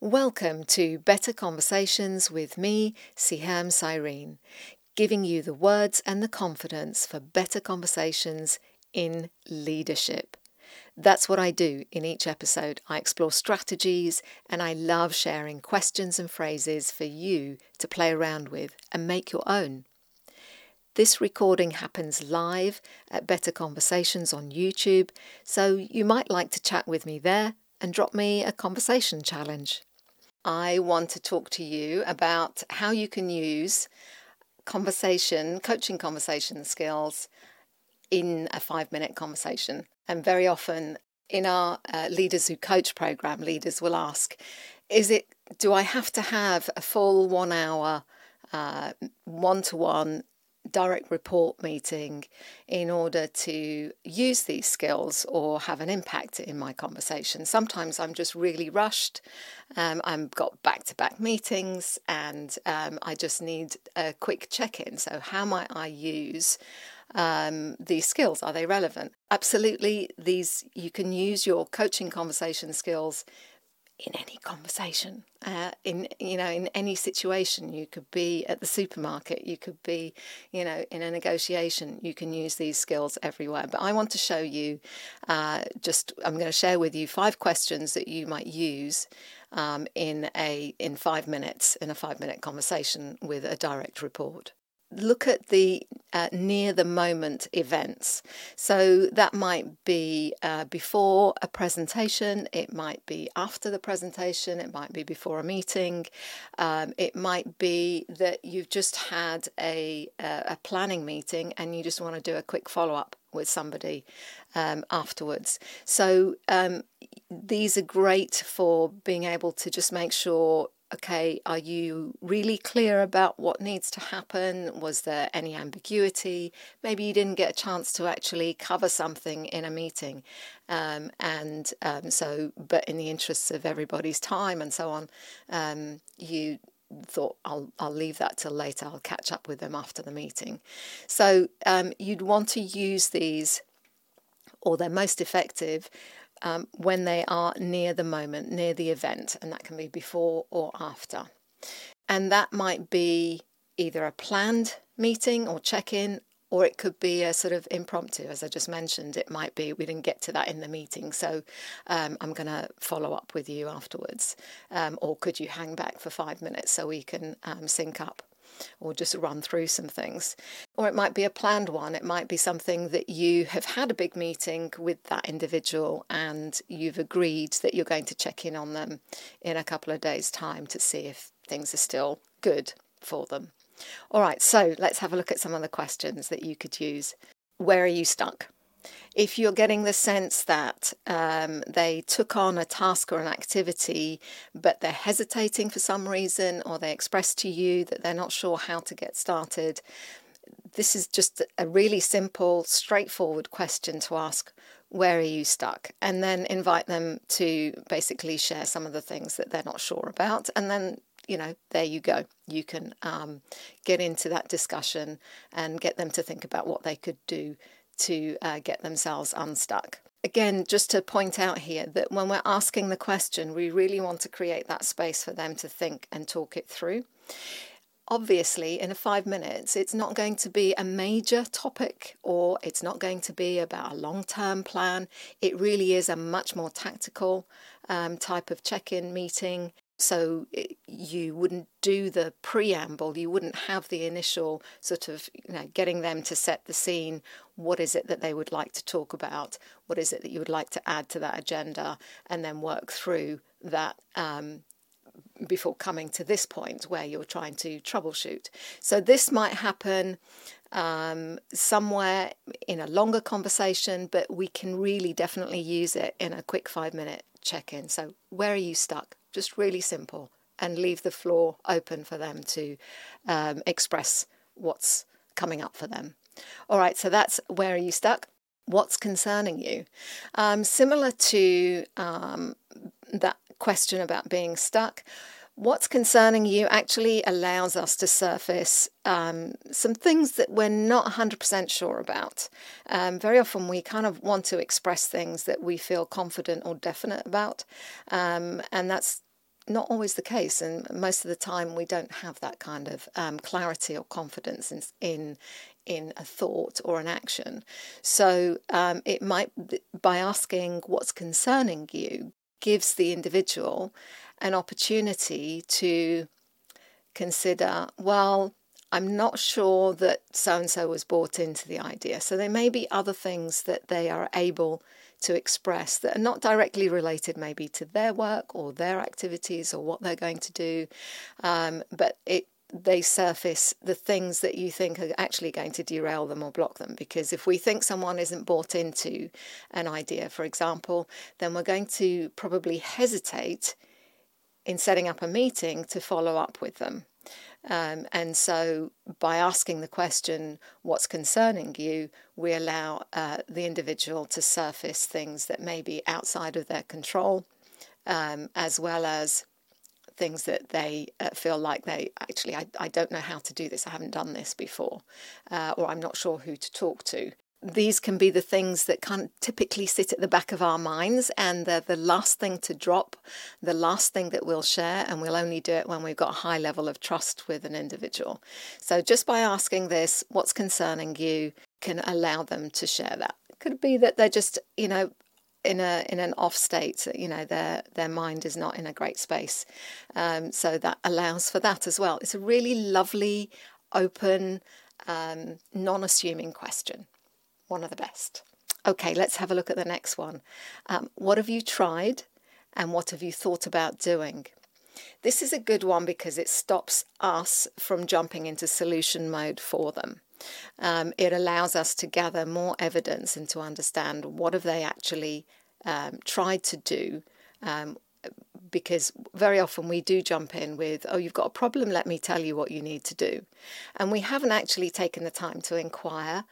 Welcome to Better Conversations with me, Siham Cyrene, giving you the words and the confidence for better conversations in leadership. That's what I do in each episode. I explore strategies and I love sharing questions and phrases for you to play around with and make your own. This recording happens live at Better Conversations on YouTube, so you might like to chat with me there and drop me a conversation challenge. I want to talk to you about how you can use conversation, coaching conversation skills in a five minute conversation. And very often in our uh, Leaders Who Coach program, leaders will ask, is it, do I have to have a full one hour one to one direct report meeting in order to use these skills or have an impact in my conversation. Sometimes I'm just really rushed. Um, I've got back to back meetings and um, I just need a quick check in. So, how might I use? Um, these skills are they relevant absolutely these you can use your coaching conversation skills in any conversation, uh, in you know, in any situation. You could be at the supermarket, you could be, you know, in a negotiation. You can use these skills everywhere. But I want to show you, uh, just I'm going to share with you five questions that you might use um, in a in five minutes in a five minute conversation with a direct report look at the uh, near the moment events. So that might be uh, before a presentation, it might be after the presentation, it might be before a meeting, um, it might be that you've just had a, a planning meeting and you just want to do a quick follow up with somebody um, afterwards. So um, these are great for being able to just make sure okay, are you really clear about what needs to happen? Was there any ambiguity? Maybe you didn't get a chance to actually cover something in a meeting. Um, and um, so, but in the interests of everybody's time and so on, um, you thought I'll I'll leave that till later. I'll catch up with them after the meeting. So um, you'd want to use these, or they're most effective um, when they are near the moment, near the event, and that can be before or after. And that might be either a planned meeting or check in, or it could be a sort of impromptu, as I just mentioned. It might be we didn't get to that in the meeting, so um, I'm going to follow up with you afterwards. Um, or could you hang back for five minutes so we can um, sync up? Or just run through some things. Or it might be a planned one. It might be something that you have had a big meeting with that individual and you've agreed that you're going to check in on them in a couple of days' time to see if things are still good for them. All right, so let's have a look at some of the questions that you could use. Where are you stuck? If you're getting the sense that um, they took on a task or an activity, but they're hesitating for some reason, or they express to you that they're not sure how to get started, this is just a really simple, straightforward question to ask where are you stuck? And then invite them to basically share some of the things that they're not sure about. And then, you know, there you go. You can um, get into that discussion and get them to think about what they could do to uh, get themselves unstuck. Again, just to point out here that when we're asking the question, we really want to create that space for them to think and talk it through. Obviously, in a five minutes, it's not going to be a major topic or it's not going to be about a long term plan. It really is a much more tactical um, type of check in meeting so you wouldn't do the preamble you wouldn't have the initial sort of you know getting them to set the scene. What is it that they would like to talk about? What is it that you would like to add to that agenda? And then work through that um, before coming to this point where you're trying to troubleshoot. So this might happen um, somewhere in a longer conversation but we can really definitely use it in a quick five minute check in so where are you stuck just really simple, and leave the floor open for them to um, express what's coming up for them. All right, so that's where are you stuck? What's concerning you? Um, similar to um, that question about being stuck, what's concerning you actually allows us to surface um, some things that we're not 100% sure about. Um, very often we kind of want to express things that we feel confident or definite about, um, and that's not always the case, and most of the time we don't have that kind of um, clarity or confidence in, in in a thought or an action. So um, it might by asking what's concerning you gives the individual an opportunity to consider well I'm not sure that so and so was bought into the idea. So there may be other things that they are able to express that are not directly related, maybe to their work or their activities or what they're going to do, um, but it they surface the things that you think are actually going to derail them or block them. Because if we think someone isn't bought into an idea, for example, then we're going to probably hesitate in setting up a meeting to follow up with them. Um, and so, by asking the question, What's concerning you? we allow uh, the individual to surface things that may be outside of their control, um, as well as things that they uh, feel like they actually, I, I don't know how to do this, I haven't done this before, uh, or I'm not sure who to talk to these can be the things that can typically sit at the back of our minds and they're the last thing to drop, the last thing that we'll share, and we'll only do it when we've got a high level of trust with an individual. So just by asking this, what's concerning you, can allow them to share that. It could be that they're just, you know, in a in an off state, you know, their their mind is not in a great space. Um, so that allows for that as well. It's a really lovely, open, um, non-assuming question one of the best. Okay, let's have a look at the next one. Um, what have you tried and what have you thought about doing? This is a good one because it stops us from jumping into solution mode for them. Um, it allows us to gather more evidence and to understand what have they actually um, tried to do um, because very often we do jump in with, oh, you've got a problem, let me tell you what you need to do. And we haven't actually taken the time to inquire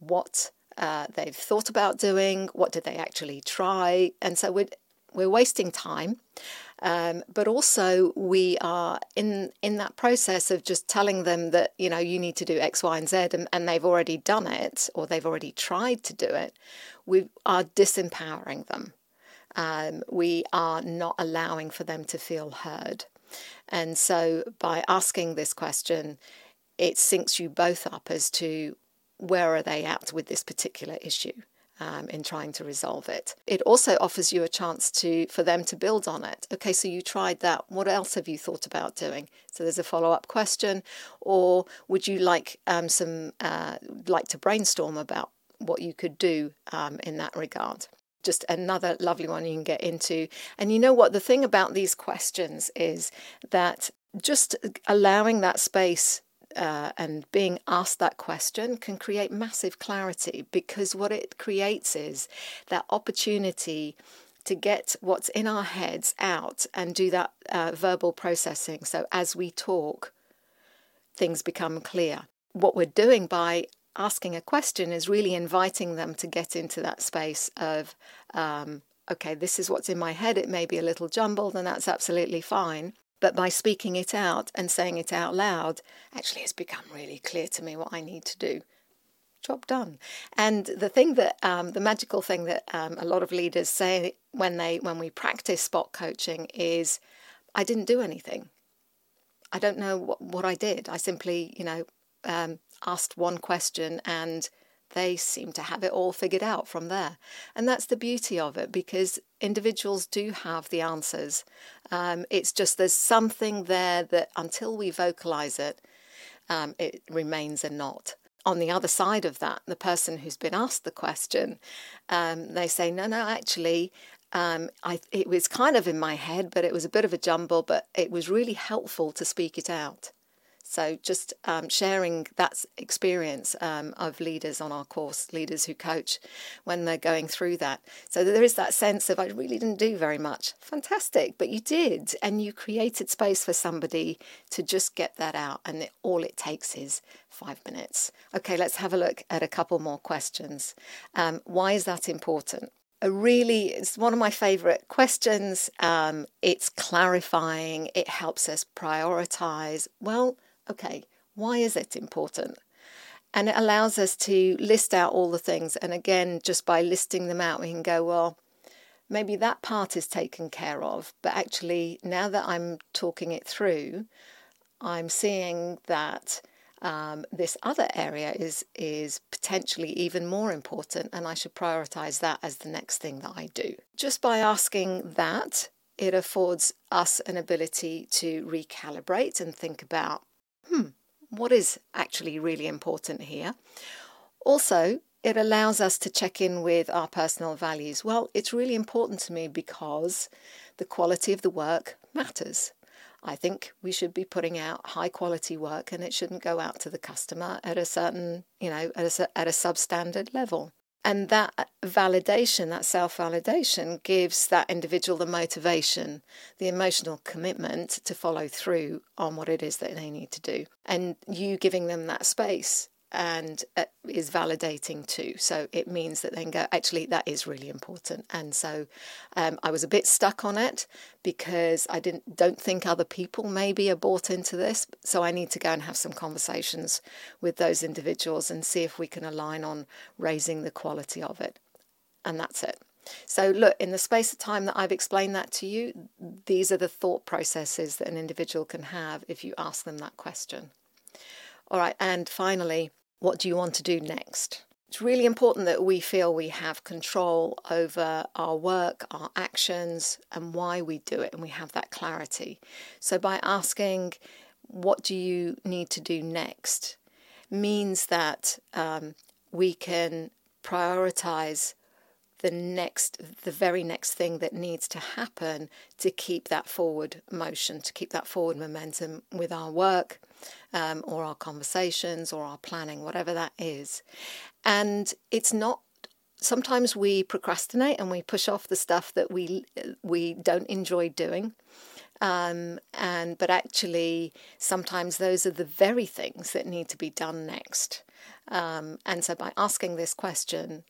what uh, they've thought about doing, what did they actually try, and so we're we're wasting time. Um, but also we are in in that process of just telling them that you know you need to do X, Y, and Z, and, and they've already done it or they've already tried to do it. We are disempowering them. Um, we are not allowing for them to feel heard. And so by asking this question, it syncs you both up as to where are they at with this particular issue um, in trying to resolve it. It also offers you a chance to for them to build on it. Okay, so you tried that. What else have you thought about doing? So there's a follow up question, or would you like um, some uh, like to brainstorm about what you could do um, in that regard? Just another lovely one you can get into. And you know what? The thing about these questions is that just allowing that space uh, and being asked that question can create massive clarity because what it creates is that opportunity to get what's in our heads out and do that uh, verbal processing. So as we talk, things become clear. What we're doing by asking a question is really inviting them to get into that space of, um, okay, this is what's in my head. It may be a little jumbled, and that's absolutely fine. But by speaking it out and saying it out loud, actually, it's become really clear to me what I need to do. Job done. And the thing that, um, the magical thing that um, a lot of leaders say when they when we practice spot coaching is, I didn't do anything. I don't know what, what I did. I simply, you know, um, asked one question and they seem to have it all figured out from there. And that's the beauty of it because individuals do have the answers. Um, it's just there's something there that until we vocalize it, um, it remains a knot. On the other side of that, the person who's been asked the question, um, they say, no, no, actually, um, I, it was kind of in my head, but it was a bit of a jumble, but it was really helpful to speak it out. So just um, sharing that experience um, of leaders on our course, leaders who coach, when they're going through that. So there is that sense of I really didn't do very much. Fantastic, but you did, and you created space for somebody to just get that out, and it, all it takes is five minutes. Okay, let's have a look at a couple more questions. Um, why is that important? a really it's one of my favorite questions um, it's clarifying it helps us prioritize well okay, why is it important? And it allows us to list out all the things. And again, just by listing them out, we can go, well, maybe that part is taken care of. But actually, now that I'm talking it through, I'm seeing that um, this other area is is potentially even more important, and I should prioritize that as the next thing that I do. Just by asking that, it affords us an ability to recalibrate and think about, hmm, what is actually really important here. Also, it allows us to check in with our personal values. Well, it's really important to me because the quality of the work matters. I think we should be putting out high quality work and it shouldn't go out to the customer at a certain, you know, at a, at a substandard level. And that validation, that self validation, gives that individual the motivation, the emotional commitment to follow through on what it is that they need to do. And you giving them that space and uh, is validating too. So it means that they can go, actually, that is really important. And so um, I was a bit stuck on it because I didn't don't think other people maybe are bought into this. So I need to go and have some conversations with those individuals and see if we can align on raising the quality of it. And that's it. So, look, in the space of time that I've explained that to you, these are the thought processes that an individual can have if you ask them that question. All right, and finally, what do you want to do next? It's really important that we feel we have control over our work, our actions, and why we do it, and we have that clarity. So, by asking, What do you need to do next? means that um, we can prioritize the next the very next thing that needs to happen to keep that forward motion to keep that forward momentum with our work um, or our conversations or our planning whatever that is. And it's not sometimes we procrastinate and we push off the stuff that we we don't enjoy doing. Um, and but actually sometimes those are the very things that need to be done next. Um, and so by asking this question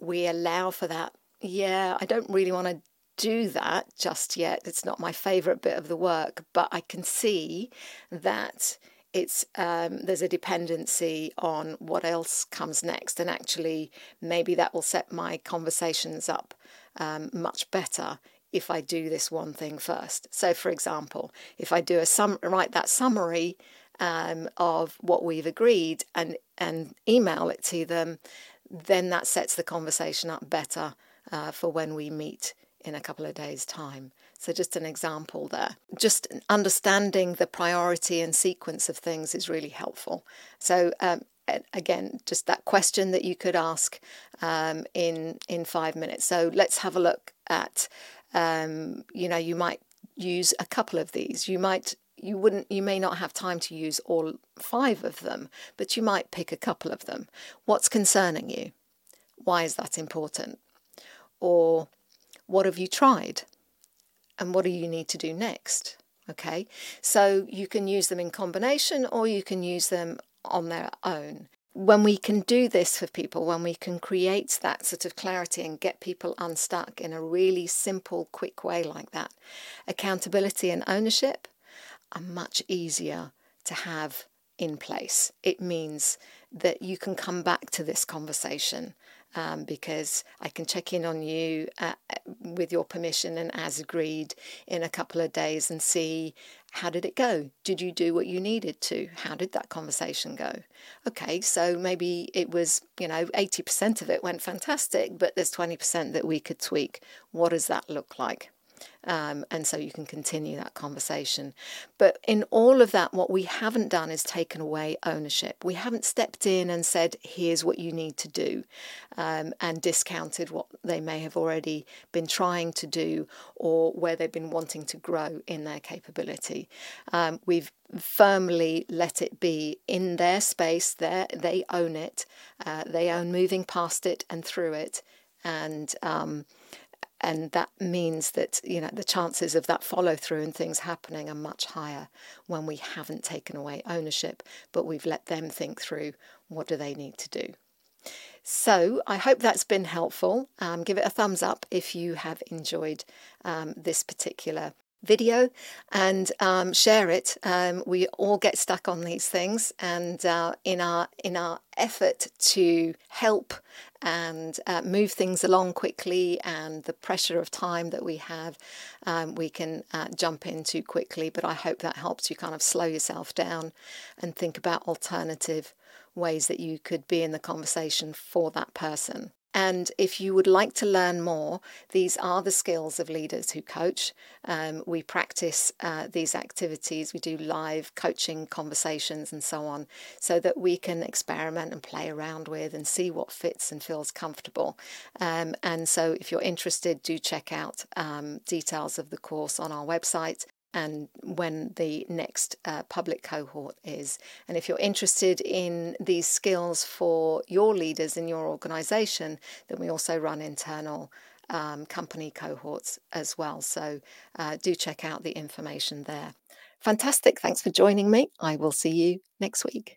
we allow for that. Yeah, I don't really want to do that just yet. It's not my favorite bit of the work, but I can see that it's um, there's a dependency on what else comes next, and actually maybe that will set my conversations up um, much better if I do this one thing first. So, for example, if I do a sum, write that summary um, of what we've agreed and and email it to them, then that sets the conversation up better uh, for when we meet in a couple of days' time. So, just an example there. Just understanding the priority and sequence of things is really helpful. So, um, again, just that question that you could ask um, in in five minutes. So, let's have a look at. Um, you know, you might use a couple of these. You might you wouldn't you may not have time to use all five of them but you might pick a couple of them what's concerning you why is that important or what have you tried? And what do you need to do next? Okay so you can use them in combination or you can use them on their own. When we can do this for people, when we can create that sort of clarity and get people unstuck in a really simple, quick way like that, accountability and ownership are much easier to have in place. It means that you can come back to this conversation um, because I can check in on you uh, with your permission and as agreed in a couple of days and see how did it go? Did you do what you needed to? How did that conversation go? Okay, so maybe it was, you know, 80% of it went fantastic, but there's 20% that we could tweak. What does that look like? Um, and so you can continue that conversation. But in all of that, what we haven't done is taken away ownership. We haven't stepped in and said, here's what you need to do, um, and discounted what they may have already been trying to do or where they've been wanting to grow in their capability. Um, we've firmly let it be in their space, there they own it, uh, they own moving past it and through it. And um, and that means that you know the chances of that follow through and things happening are much higher when we haven't taken away ownership but we've let them think through what do they need to do. So i hope that's been helpful. Um, give it a thumbs up if you have enjoyed um, this particular video and um, share it. Um, we all get stuck on these things, and uh, in our in our effort to help and uh, move things along quickly, and the pressure of time that we have, um, we can uh, jump in too quickly. But I hope that helps you kind of slow yourself down and think about alternative ways that you could be in the conversation for that person. And if you would like to learn more, these are the skills of leaders who coach. Um, we practice uh, these activities, we do live coaching conversations and so on, so that we can experiment and play around with and see what fits and feels comfortable. Um, and so, if you're interested, do check out um, details of the course on our website and when the next uh, public cohort is. And if you're interested in these skills for your leaders in your organization, then we also run internal um, company cohorts as well. So uh, do check out the information there. Fantastic. Thanks for joining me. I will see you next week.